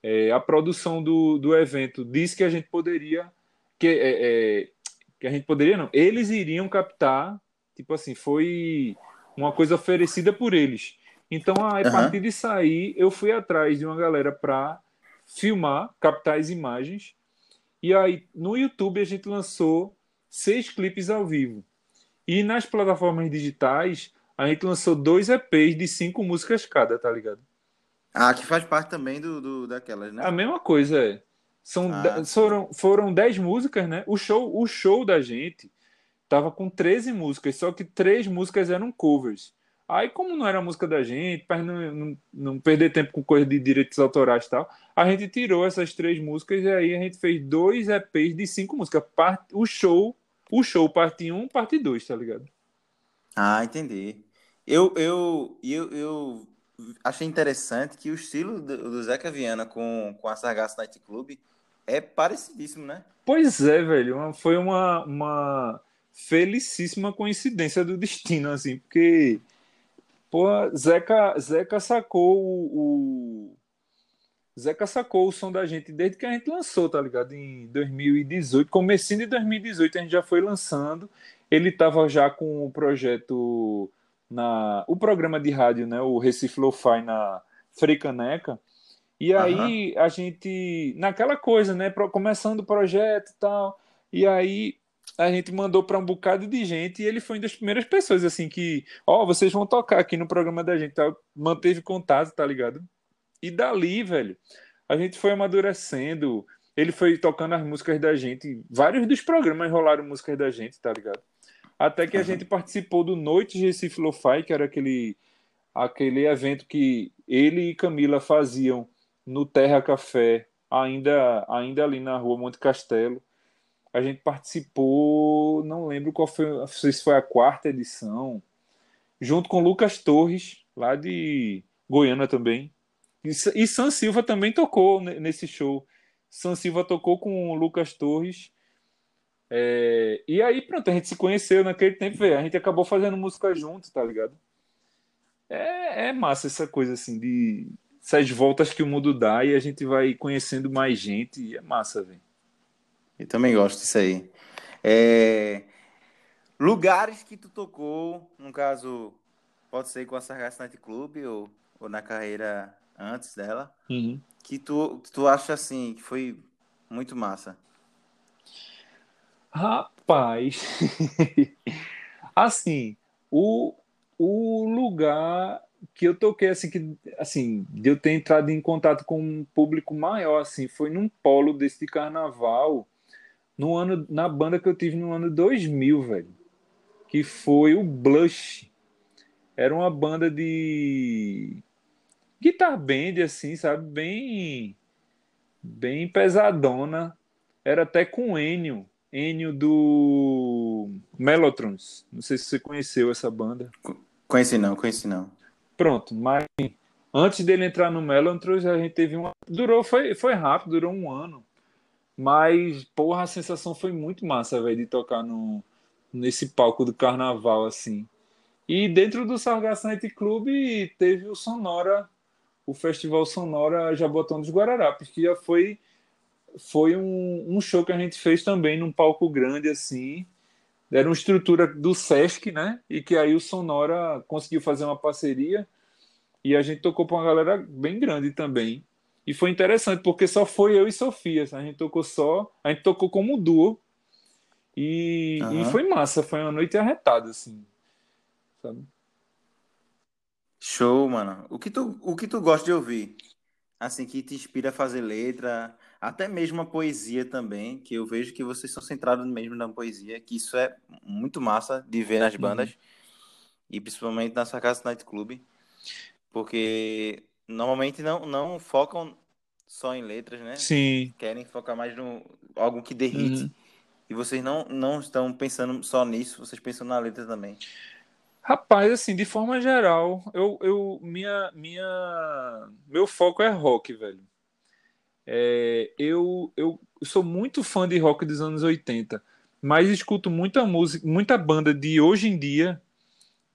É, a produção do, do evento disse que a gente poderia que, é, é que a gente poderia não, eles iriam captar Tipo assim, foi uma coisa oferecida por eles. Então, a uhum. partir de sair, eu fui atrás de uma galera para filmar, captar as imagens. E aí, no YouTube, a gente lançou seis clipes ao vivo. E nas plataformas digitais, a gente lançou dois EPs de cinco músicas cada, tá ligado? Ah, que faz parte também do, do daquelas, né? A mesma coisa, é. São ah. foram, foram dez músicas, né? O show, o show da gente tava com 13 músicas, só que três músicas eram covers. Aí, como não era música da gente, para não, não, não, perder tempo com coisa de direitos autorais e tal, a gente tirou essas três músicas e aí a gente fez dois EPs de cinco músicas. Part, o show, o show parte 1, parte 2, tá ligado? Ah, entendi. Eu, eu, eu, eu achei interessante que o estilo do, do Zeca Viana com, com a Sargasso Night Club é parecidíssimo, né? Pois é, velho. Foi uma, uma felicíssima coincidência do destino, assim, porque pô, Zeca, Zeca sacou o, o, Zeca sacou o som da gente desde que a gente lançou, tá ligado? Em 2018, comecinho de 2018 a gente já foi lançando. Ele tava já com o projeto na o programa de rádio, né, o Recife Lo-Fi na Frecaneca. E aí uhum. a gente naquela coisa, né, começando o projeto e tal. E aí a gente mandou para um bocado de gente e ele foi uma das primeiras pessoas assim que, ó, oh, vocês vão tocar aqui no programa da gente, tá? manteve contato, tá ligado? E dali, velho, a gente foi amadurecendo, ele foi tocando as músicas da gente, vários dos programas rolaram músicas da gente, tá ligado? Até que a uhum. gente participou do Noite Recife Lo-Fi, que era aquele aquele evento que ele e Camila faziam no Terra Café, ainda ainda ali na rua Monte Castelo a gente participou, não lembro qual foi, não sei se foi a quarta edição, junto com Lucas Torres, lá de Goiânia também. E, e San Silva também tocou nesse show. San Silva tocou com o Lucas Torres. É, e aí, pronto, a gente se conheceu naquele tempo, véio, a gente acabou fazendo música junto, tá ligado? É, é massa essa coisa assim de essas voltas que o mundo dá e a gente vai conhecendo mais gente, é massa, velho. Eu também gosto disso aí. É... Lugares que tu tocou, no caso, pode ser com a Sargasso Night Club ou, ou na carreira antes dela, uhum. que tu, tu acha assim, que foi muito massa. Rapaz, assim, o, o lugar que eu toquei, assim, que, assim, de eu ter entrado em contato com um público maior, assim, foi num polo desse de carnaval, no ano, na banda que eu tive no ano 2000, velho, que foi o Blush. Era uma banda de guitar band, assim, sabe? Bem, bem pesadona. Era até com Enio, Enio do Melotrons. Não sei se você conheceu essa banda. Conheci não, conheci não. Pronto, mas antes dele entrar no Melotrons, a gente teve uma. Durou, foi, foi rápido, durou um ano Mas, porra, a sensação foi muito massa, velho, de tocar no, nesse palco do carnaval, assim. E dentro do Sargasso Night Club teve o Sonora, o Festival Sonora Jabotão dos Guararapes, que já foi, foi um, um show que a gente fez também num palco grande, assim. Era uma estrutura do Sesc, né? E que aí o Sonora conseguiu fazer uma parceria e a gente tocou para uma galera bem grande também. E foi interessante, porque só foi eu e Sofia. A gente tocou só, a gente tocou como duo. E, uhum. e foi massa, foi uma noite arretada, assim. Sabe? Show, mano. O que tu, o que tu gosta de ouvir? Assim, que te inspira a fazer letra, até mesmo a poesia também, que eu vejo que vocês são centrados mesmo na poesia, que isso é muito massa de ver nas uhum. bandas, uhum. e principalmente na Sarcasmo Night Club, porque normalmente não, não focam só em letras, né? Sim. Querem focar mais no algo que derrite. Uhum. E vocês não, não estão pensando só nisso, vocês pensam na letra também. Rapaz, assim, de forma geral, eu, eu minha, minha, meu foco é rock, velho. É, eu, eu sou muito fã de rock dos anos 80, mas escuto muita música, muita banda de hoje em dia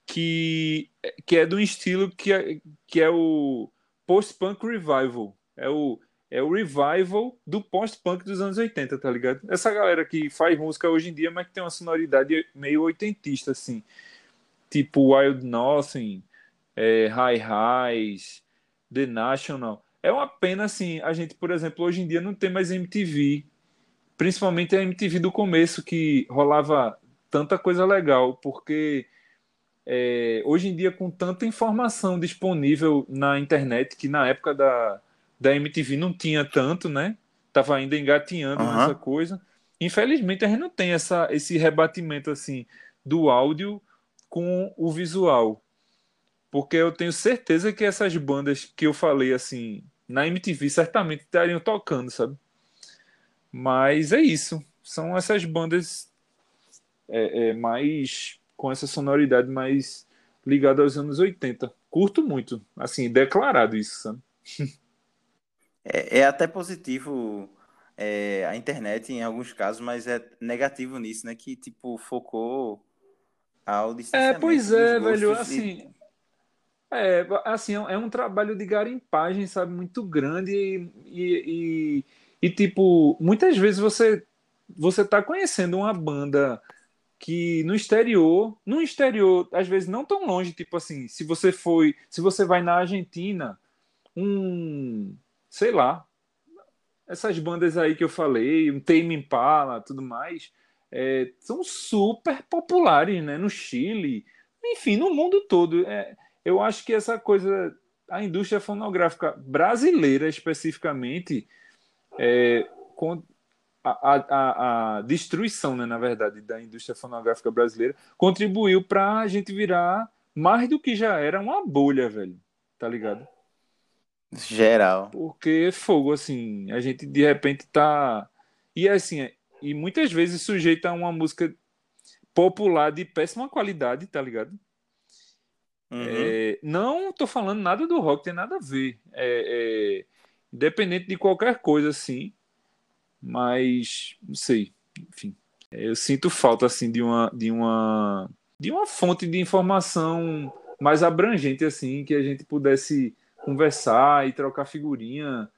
que, que é de um estilo que é, que é o post-punk revival. É o, é o revival do post-punk dos anos 80, tá ligado? Essa galera que faz música hoje em dia, mas que tem uma sonoridade meio oitentista, assim. Tipo Wild Nothing, é, High Highs, The National. É uma pena, assim, a gente, por exemplo, hoje em dia não tem mais MTV. Principalmente a MTV do começo, que rolava tanta coisa legal, porque é, hoje em dia, com tanta informação disponível na internet, que na época da, da MTV não tinha tanto, né? Tava ainda engatinhando uhum. nessa coisa. Infelizmente, a gente não tem essa, esse rebatimento assim do áudio com o visual. Porque eu tenho certeza que essas bandas que eu falei assim na MTV certamente estariam tocando, sabe? Mas é isso. São essas bandas é, é, mais com essa sonoridade mais ligada aos anos 80. Curto muito, assim, declarado isso, sabe? É, é até positivo é, a internet em alguns casos, mas é negativo nisso, né? Que, tipo, focou ao É, pois é, velho, assim... É, assim, é um trabalho de garimpagem, sabe, muito grande e, e, e, e tipo, muitas vezes você você tá conhecendo uma banda que no exterior, no exterior, às vezes não tão longe, tipo assim, se você foi, se você vai na Argentina, um, sei lá, essas bandas aí que eu falei, um Tame Impala, tudo mais, é, são super populares, né, no Chile, enfim, no mundo todo. É, eu acho que essa coisa, a indústria fonográfica brasileira especificamente, é, com, a, a, a destruição, né, na verdade, da indústria fonográfica brasileira contribuiu para a gente virar mais do que já era uma bolha, velho. Tá ligado? Geral. Porque fogo, assim, a gente de repente tá. E assim, e muitas vezes sujeita a uma música popular de péssima qualidade, tá ligado? Uhum. É, não tô falando nada do rock, tem nada a ver. É, é, independente de qualquer coisa, assim. Mas, não sei, enfim. Eu sinto falta, assim, de uma, de uma, de uma fonte de informação mais abrangente, assim, que a gente pudesse conversar e trocar figurinha.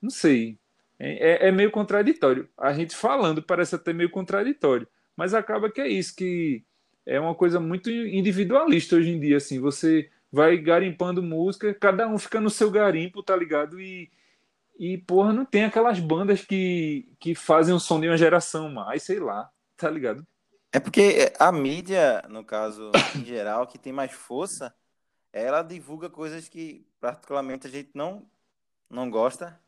Não sei. É, é, é meio contraditório. A gente falando parece até meio contraditório. Mas acaba que é isso, que é uma coisa muito individualista hoje em dia, assim. Você vai garimpando música, cada um fica no seu garimpo, tá ligado? E, e, porra, não tem aquelas bandas que, que fazem o som de uma geração mais, sei lá, tá ligado? É porque a mídia, no caso, em geral, que tem mais força, ela divulga coisas que particularmente a gente não, não gosta.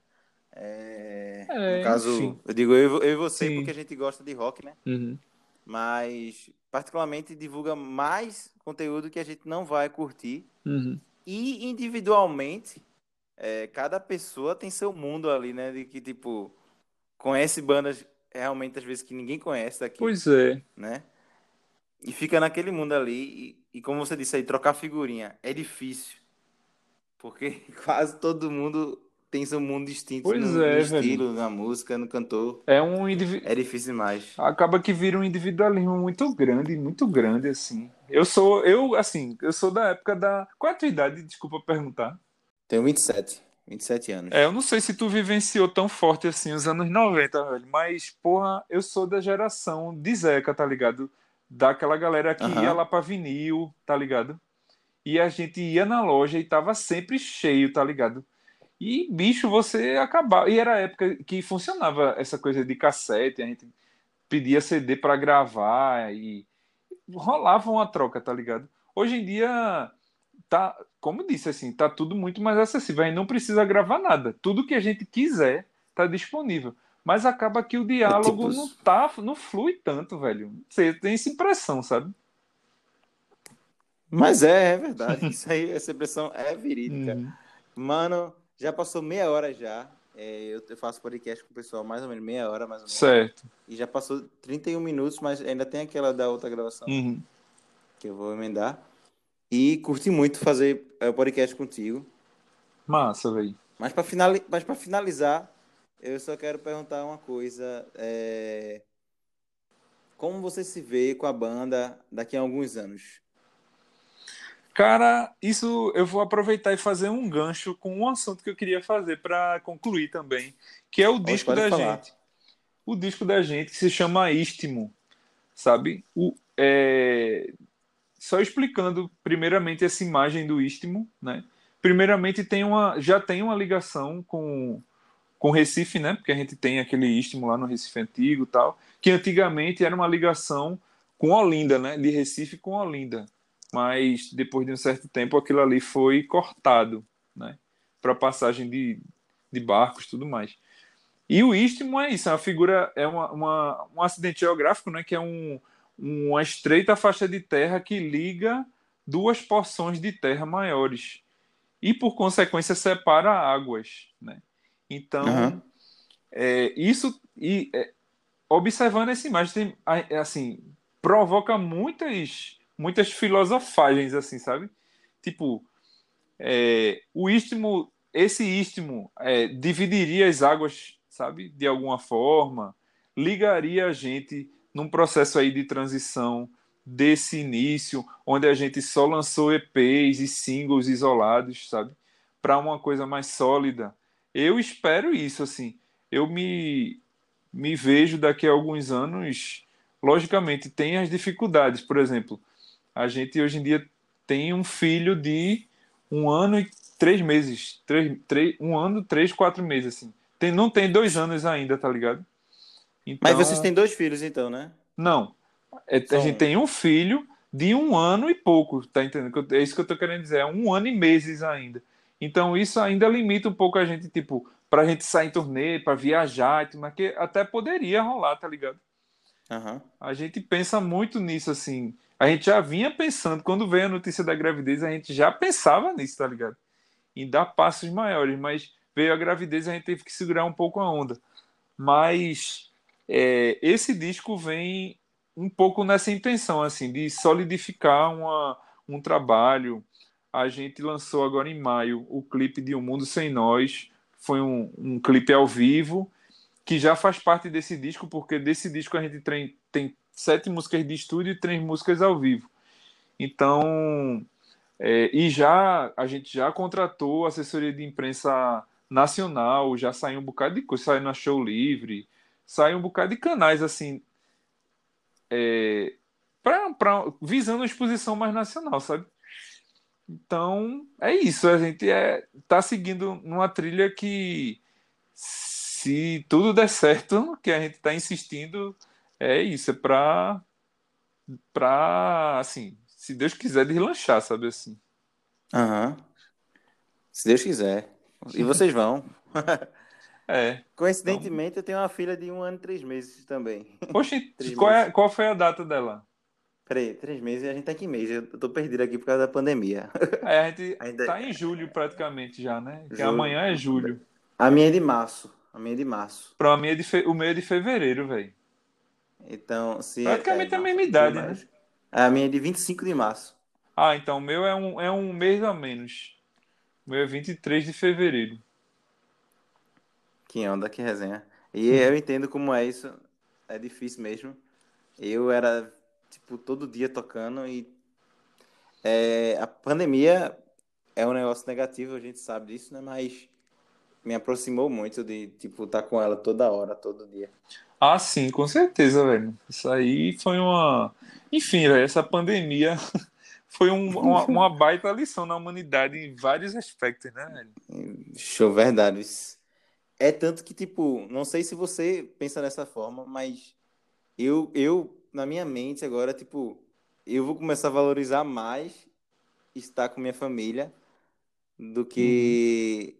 É, é, no caso, enfim. eu digo eu, eu e você Sim. porque a gente gosta de rock, né? Uhum. Mas particularmente divulga mais conteúdo que a gente não vai curtir. Uhum. E individualmente é, cada pessoa tem seu mundo ali, né? De que, tipo, conhece bandas realmente, às vezes, que ninguém conhece daqui. Pois é. Né? E fica naquele mundo ali. E, e como você disse aí, trocar figurinha é difícil. Porque quase todo mundo a um mundo distinto Pois no, é, no velho. estilo, na música, no cantor. É um indivíduo. É difícil demais. acaba que vira um individualismo muito grande, muito grande, assim. Eu sou, eu, assim, eu sou da época da. Qual é a tua idade? Desculpa perguntar. Tenho 27. 27 anos. É, eu não sei se tu vivenciou tão forte assim os anos 90, velho, mas, porra, eu sou da geração de Zeca, tá ligado? Daquela galera que ia lá pra vinil, tá ligado? E a gente ia na loja e tava sempre cheio, tá ligado? E, bicho, você acabava. E era a época que funcionava essa coisa de cassete, a gente pedia CD pra gravar e rolava uma troca, tá ligado? Hoje em dia tá, como disse assim, tá tudo muito mais acessível, a gente não precisa gravar nada. Tudo que a gente quiser tá disponível. Mas acaba que o diálogo tipo- não tá, não flui tanto, velho. Você tem essa impressão, sabe? Mas é, é verdade. Isso aí, essa expressão é verídica. Uhum. Mano, já passou meia hora já. É, eu faço podcast com o pessoal mais ou menos meia hora, mais ou menos. Certo. E já passou 31 minutos, mas ainda tem aquela da outra gravação Uhum. que eu vou emendar. E curti muito fazer é, o podcast contigo. Massa, velho. Mas para finali mas finalizar, eu só quero perguntar uma coisa. é, Como você se vê com a banda daqui a alguns anos? Cara, isso eu vou aproveitar e fazer um gancho com um assunto que eu queria fazer para concluir também, que é o disco da falar. gente. O disco da gente que se chama Istmo, sabe? O, é, Só explicando primeiramente essa imagem do Istmo, né? Primeiramente tem uma, já tem uma ligação com com Recife, né? Porque a gente tem aquele Istmo lá no Recife antigo, tal, que antigamente era uma ligação com Olinda, né? De Recife com Olinda mas depois de um certo tempo aquilo ali foi cortado, né? Para passagem de, de barcos tudo mais. E o istmo é isso, é uma figura, é uma, uma, um acidente geográfico, né? Que é um, uma estreita faixa de terra que liga duas porções de terra maiores e por consequência separa águas, né? Então Aham. é, isso e é, observando essa imagem tem, assim provoca muitas muitas filosofagens assim sabe? Tipo é, o istmo esse istmo é, dividiria as águas sabe? De alguma forma ligaria a gente num processo aí de transição desse início onde a gente só lançou EPs e singles isolados sabe? Para uma coisa mais sólida. Eu espero isso assim. Eu me me vejo daqui a alguns anos logicamente tem as dificuldades. Por exemplo a gente hoje em dia tem um filho de um ano e três meses três, três, um ano três quatro meses assim tem, não tem dois anos ainda tá ligado então, Mas vocês têm dois filhos, então, né? não É- a gente tem um filho de um ano e pouco tá entendendo é isso que eu tô querendo dizer é um ano e meses ainda então isso ainda limita um pouco a gente tipo pra gente sair em turnê para viajar mais, que até poderia rolar tá ligado Aham. a gente pensa muito nisso, assim. A gente já vinha pensando, quando veio a notícia da gravidez, a gente já pensava nisso, tá ligado? Em dar passos maiores, mas veio a gravidez a gente teve que segurar um pouco a onda. Mas é, esse disco vem um pouco nessa intenção, assim, de solidificar uma, um trabalho. A gente lançou agora em maio o clipe de Um Mundo Sem Nós. Foi um, um clipe ao vivo que já faz parte desse disco, porque desse disco a gente tem, tem sete músicas de estúdio e três músicas ao vivo. Então, é, e já a gente já contratou assessoria de imprensa nacional, já saiu um bocado de coisa, saiu na Show Livre, saiu um bocado de canais assim, é, pra, pra, visando uma exposição mais nacional, sabe? Então, é isso, a gente é, tá seguindo numa trilha que se tudo der certo, que a gente está insistindo, é isso, é pra, pra, assim, se Deus quiser, deslanchar, sabe assim. Aham. Se Deus quiser. E vocês vão. É. Coincidentemente, eu tenho uma filha de um ano e três meses também. Poxa, qual, é, qual foi a data dela? Peraí, três meses e a gente tá aqui mês. Eu tô perdido aqui por causa da pandemia. É, a gente Ainda- tá em julho praticamente já, né? Que Julho. amanhã é julho. A minha é de março. A minha é de março. Pra mim é de fe... o meu é de fevereiro, velho. Então, se. Praticamente é, a mesma idade, né? A minha é de 25 de março. Ah, então o meu é um, é um mês a menos. O meu é 23 de fevereiro. Que onda, que resenha. E eu entendo como é isso. É difícil mesmo. Eu era, tipo, todo dia tocando e é, a pandemia é um negócio negativo, a gente sabe disso, né? Mas me aproximou muito de, tipo, estar com ela toda hora, todo dia. Ah, sim, com certeza, velho. Isso aí foi uma. Enfim, velho, essa pandemia foi um- uma, uma baita lição na humanidade em vários aspectos, né, velho? Show, verdade. É tanto que, tipo, não sei se você pensa dessa forma, mas eu, eu na minha mente agora, tipo, eu vou começar a valorizar mais estar com minha família do que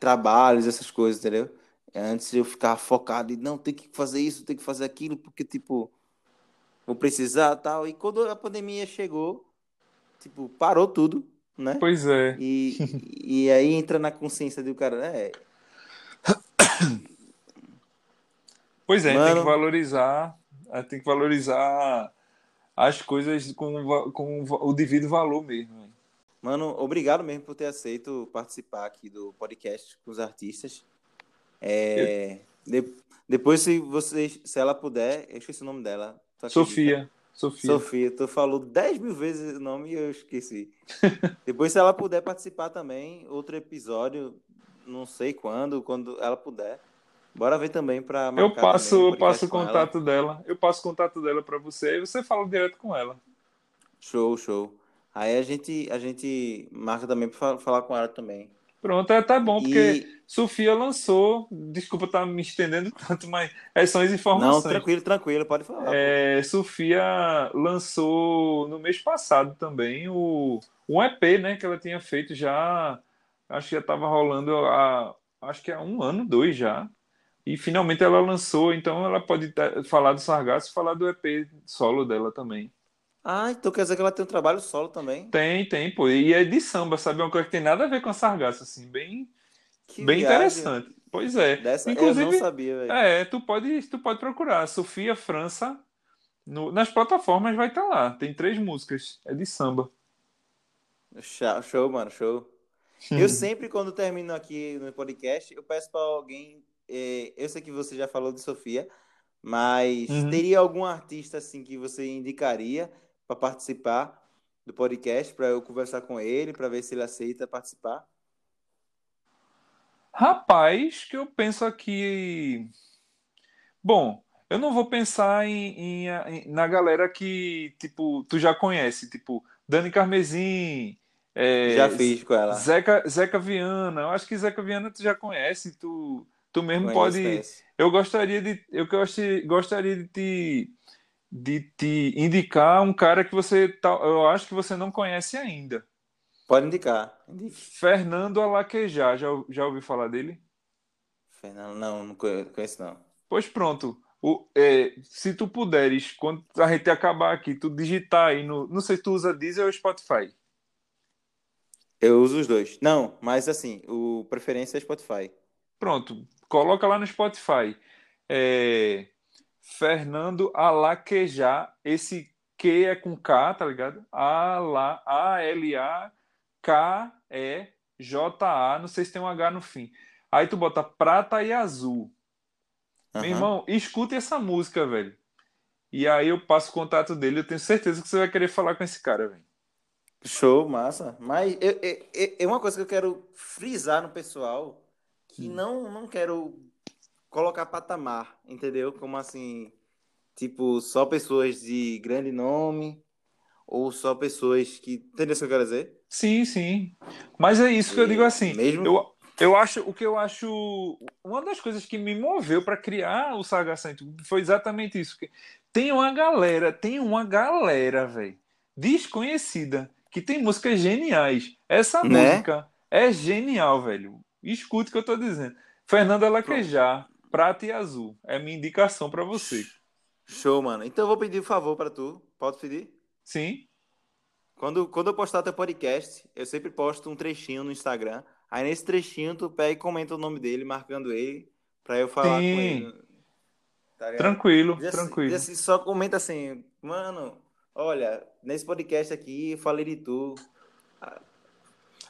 trabalhos, essas coisas, entendeu? Antes eu ficava focado em, não, tem que fazer isso, tem que fazer aquilo, porque, tipo, vou precisar tal. E quando a pandemia chegou, tipo, parou tudo, né? Pois é. E, e aí entra na consciência do cara, né? Pois é, tem Mano. que valorizar, eh, tem que valorizar as coisas com, com o devido valor mesmo. Mano, obrigado mesmo por ter aceito participar aqui do podcast com os artistas. É, de- depois, se vocês, se ela puder, eu esqueci o nome dela. Sofia, Sofia. Sofia, tu falou 10 mil vezes o nome e eu esqueci. Depois, se ela puder participar também, outro episódio, não sei quando, quando ela puder. Bora ver também para Eu passo, eu passo o contato dela. Eu passo o contato dela para você aí você fala direto com ela. Show, show. Aí a gente, a gente marca também para falar com ela também. Pronto, é, tá bom, porque E... Sofia lançou. Desculpa estar me estendendo tanto, mas essas são as Não, informações. tranquilo, tranquilo, pode falar. É, Sofia lançou no mês passado também o, um EP, né? Que ela tinha feito já. Acho que já estava rolando há. Acho que há um ano, dois já. E finalmente ela lançou, então ela pode tá- falar do Sargasso e falar do EP solo dela também. Ah, então quer dizer que ela tem um trabalho solo também? Tem, tem, pô. E é de samba, sabe? É uma coisa que tem nada a ver com a Sargasso, assim, bem, Que bem viagem. interessante. Pois é. Dessa eu Inclusive, não sabia, velho. É, tu pode, tu pode procurar. Sofia França. no- nas plataformas vai estar lá. Tem três músicas. É de samba. Show, show, mano, show. Eu sempre, quando termino aqui no podcast, eu peço para alguém. eh, eu sei que você já falou de Sofia, mas Uhum. teria algum artista assim que você indicaria para participar do podcast, para eu conversar com ele, para ver se ele aceita participar? Rapaz, que eu penso aqui. Bom, eu não vou pensar em, em- em- na galera que, tipo, tu já conhece, tipo, Dani Carmezin, é, Já fiz com ela. Zeca, Zeca Viana. Eu acho que Zeca Viana tu já conhece, tu, tu mesmo Conheço, pode. conheço. Eu gostaria de, eu gost- gostaria de te, de te indicar um cara que você, tá- eu acho que você não conhece ainda. Pode indicar. Indique. Fernando Alaquejar, já, já ouviu falar dele? Fernando, não, não conhe- conheço não. Pois pronto. O, é, se tu puderes, quando a gente acabar aqui, tu digitar aí no. Não sei se tu usa Deezer ou Spotify. Eu uso os dois. Não, mas assim, o preferência é Spotify. Pronto, coloca lá no Spotify. É, Fernando Alaquejar. Esse Q é com K, tá ligado? A-L-A- A-L-A-K-E-J-A. Não sei se tem um H no fim. Aí tu bota prata e azul. Meu Aham. irmão, escute essa música, velho. E aí eu passo o contato dele. Eu tenho certeza que você vai querer falar com esse cara, velho. Show, massa. Mas é uma coisa que eu quero frisar no pessoal, que Hum. não, não quero colocar patamar, entendeu? Como assim, tipo, só pessoas de grande nome, ou só pessoas que. Entendeu o que eu quero dizer? Sim, sim. Mas é isso que eu E digo assim. mesmo- Eu, eu acho o que eu acho. Uma das coisas que me moveu para criar o Saga Santo foi exatamente isso. que Tem uma galera, tem uma galera, velho, desconhecida, que tem músicas geniais. Essa Né? música é genial, velho. Escute o que eu tô dizendo. Fernanda Laquejar, Prata e Azul. É minha indicação para você. Show, mano. Então eu vou pedir um favor pra tu. Pode pedir? Sim? Quando, quando eu postar teu podcast, eu sempre posto um trechinho no Instagram. Aí nesse trechinho tu pega e comenta o nome dele, marcando ele, pra eu falar Sim. com ele. Tá? Tranquilo, Diz assim- tranquilo. diz assim, só comenta assim, mano, olha, nesse podcast aqui eu falei de tu.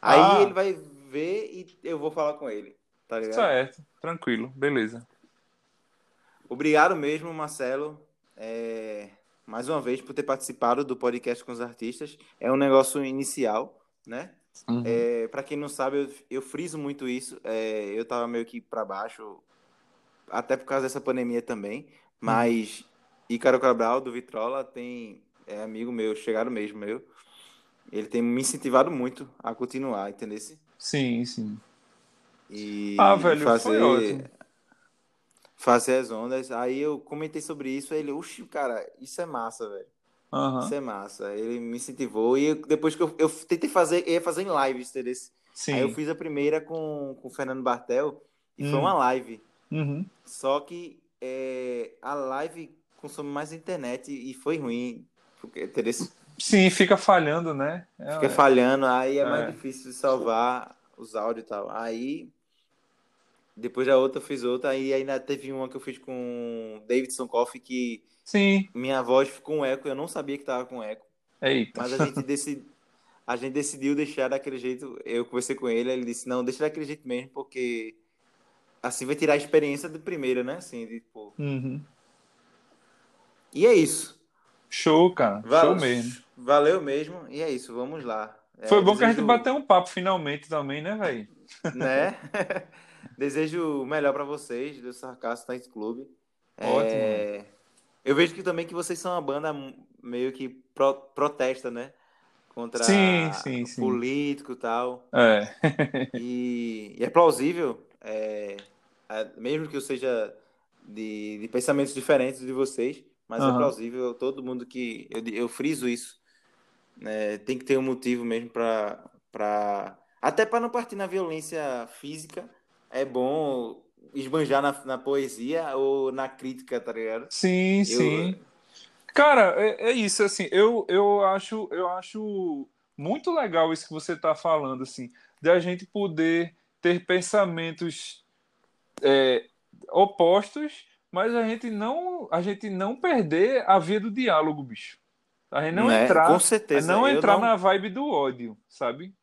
Aí Ah. ele vai ver e eu vou falar com ele. Tá ligado? Certo, tranquilo, beleza. Obrigado mesmo, Marcelo. É, mais uma vez por ter participado do podcast com os artistas. É um negócio inicial, né? Uhum. É, para quem não sabe, eu, eu friso muito isso. É, eu tava meio que para baixo, até por causa dessa pandemia também. Mas Ícaro Cabral, do Vitrola, tem é amigo meu, chegado mesmo meu. Ele tem me incentivado muito a continuar, entendeu? Sim, sim. E Ah, velho, foi fazer, ótimo. Fazer as ondas. Aí eu comentei sobre isso, aí ele, oxi, cara, isso é massa, velho. Aham. Isso é massa. Ele me incentivou. E eu- depois que eu, eu tentei fazer, eu ia fazer em live, entendeu? Sim. Aí eu fiz a primeira com, com o Fernando Bartel e foi Hum. uma live. Uhum. Só que é, a live consome mais internet e foi ruim. Porque, entendeu? Sim, fica falhando, né? É, Fica falhando, aí é, É. mais difícil de salvar os áudios e tal. Aí, depois da outra, eu fiz outra. Aí ainda teve uma que eu fiz com Davidson Coffee que Sim, minha voz ficou um eco. Eu não sabia que tava com eco. eita. Mas a gente, decidi, a gente decidiu deixar daquele jeito. Eu conversei com ele, ele disse: Não, deixa daquele jeito mesmo, porque assim vai tirar a experiência do primeiro, né? Assim, de, pô. Uhum. E é isso. Show, cara. Va- Show mesmo. Valeu mesmo. E é isso, vamos lá. É, Foi bom que a gente desejo- bateu um papo finalmente também, né, velho? né? Desejo o melhor pra vocês do Sarcasmo Night Club. Ótimo. É, Eu vejo que também que vocês são uma banda meio que pro- protesta, né? Contra Sim, sim, sim. político e tal. É. E, e é plausível, é, é, mesmo que eu seja de, de pensamentos diferentes de vocês, mas é Aham. plausível todo mundo que. Eu, eu friso isso. né, tem que ter um motivo mesmo para. Pra, até para não partir na violência física, é bom esbanjar na, na poesia ou na crítica, tá ligado? Sim, Eu- sim. Cara, é, é isso, assim, eu, eu acho, eu acho muito legal isso que você está falando, assim, de a gente poder ter pensamentos é, opostos, mas a gente não, a gente não perder a via do diálogo, bicho. A gente não Né? entrar, Com certeza. não entrar não- na vibe do ódio, sabe?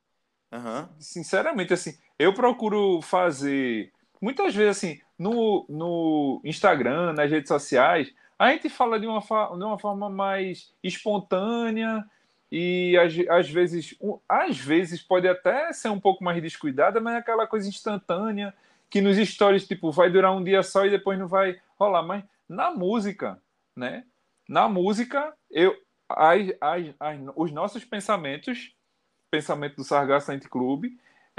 Aham. sinceramente, assim, eu procuro fazer muitas vezes assim no, no Instagram, nas redes sociais, a gente fala de uma, fa- de uma forma mais espontânea e às, às vezes às vezes pode até ser um pouco mais descuidada, mas é aquela coisa instantânea que nos stories tipo vai durar um dia só e depois não vai rolar, mas na música, né? Na música, eu as, as, as- os nossos pensamentos pensamento do Sargasso Night Club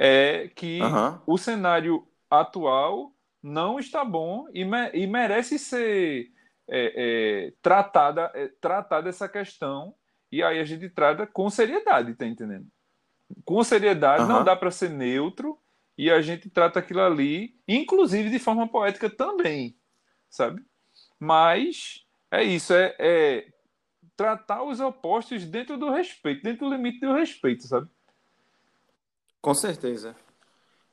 é que Aham. o cenário atual não está bom e, me- e merece ser é, é, tratada, é, tratada essa questão e aí a gente trata com seriedade, tá entendendo? Com seriedade, não Aham. dá para ser neutro e a gente trata aquilo ali, inclusive de forma poética também, sabe? Mas é isso, é, é tratar os opostos dentro do respeito, dentro do limite do respeito, sabe? Com certeza.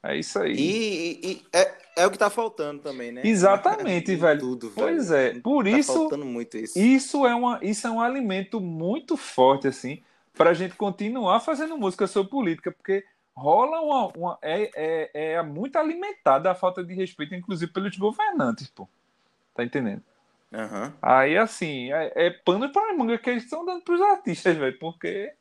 É isso aí. E, e- e é, é o que tá faltando também, né? Exatamente, Em velho. Tudo, Pois velho. é, por Tá isso faltando muito isso. isso é uma isso é um alimento muito forte assim para a gente continuar fazendo música sobre política, porque rola uma, uma é, é, é muito alimentada a falta de respeito, inclusive pelos governantes, pô. Tá entendendo? Aham. Aí assim é, é pano para manga que eles estão dando pros artistas, velho, porque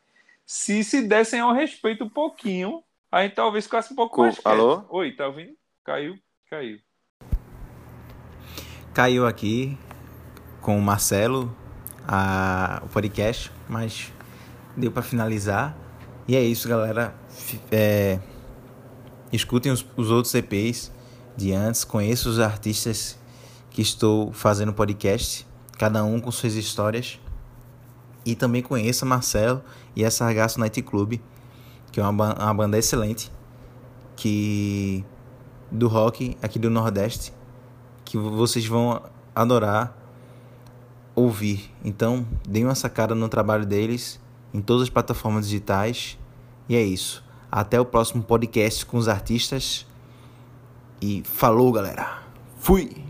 se se dessem ao respeito um pouquinho, a gente talvez ficasse um pouco Co- mais quieto. Alô? Oi, tá ouvindo? Caiu, caiu. Caiu aqui com o Marcelo a, o podcast, mas deu pra finalizar. E é isso, galera. É, escutem os, os outros EPs de antes, conheçam os artistas que estou fazendo podcast, cada um com suas histórias. E também conheça Marcelo e a Sargasso Night Club, que é uma, uma banda excelente, que do rock aqui do Nordeste, que vocês vão adorar ouvir. Então, deem uma sacada no trabalho deles em todas as plataformas digitais. E é isso. Até o próximo podcast com os artistas. E falou, galera. Fui!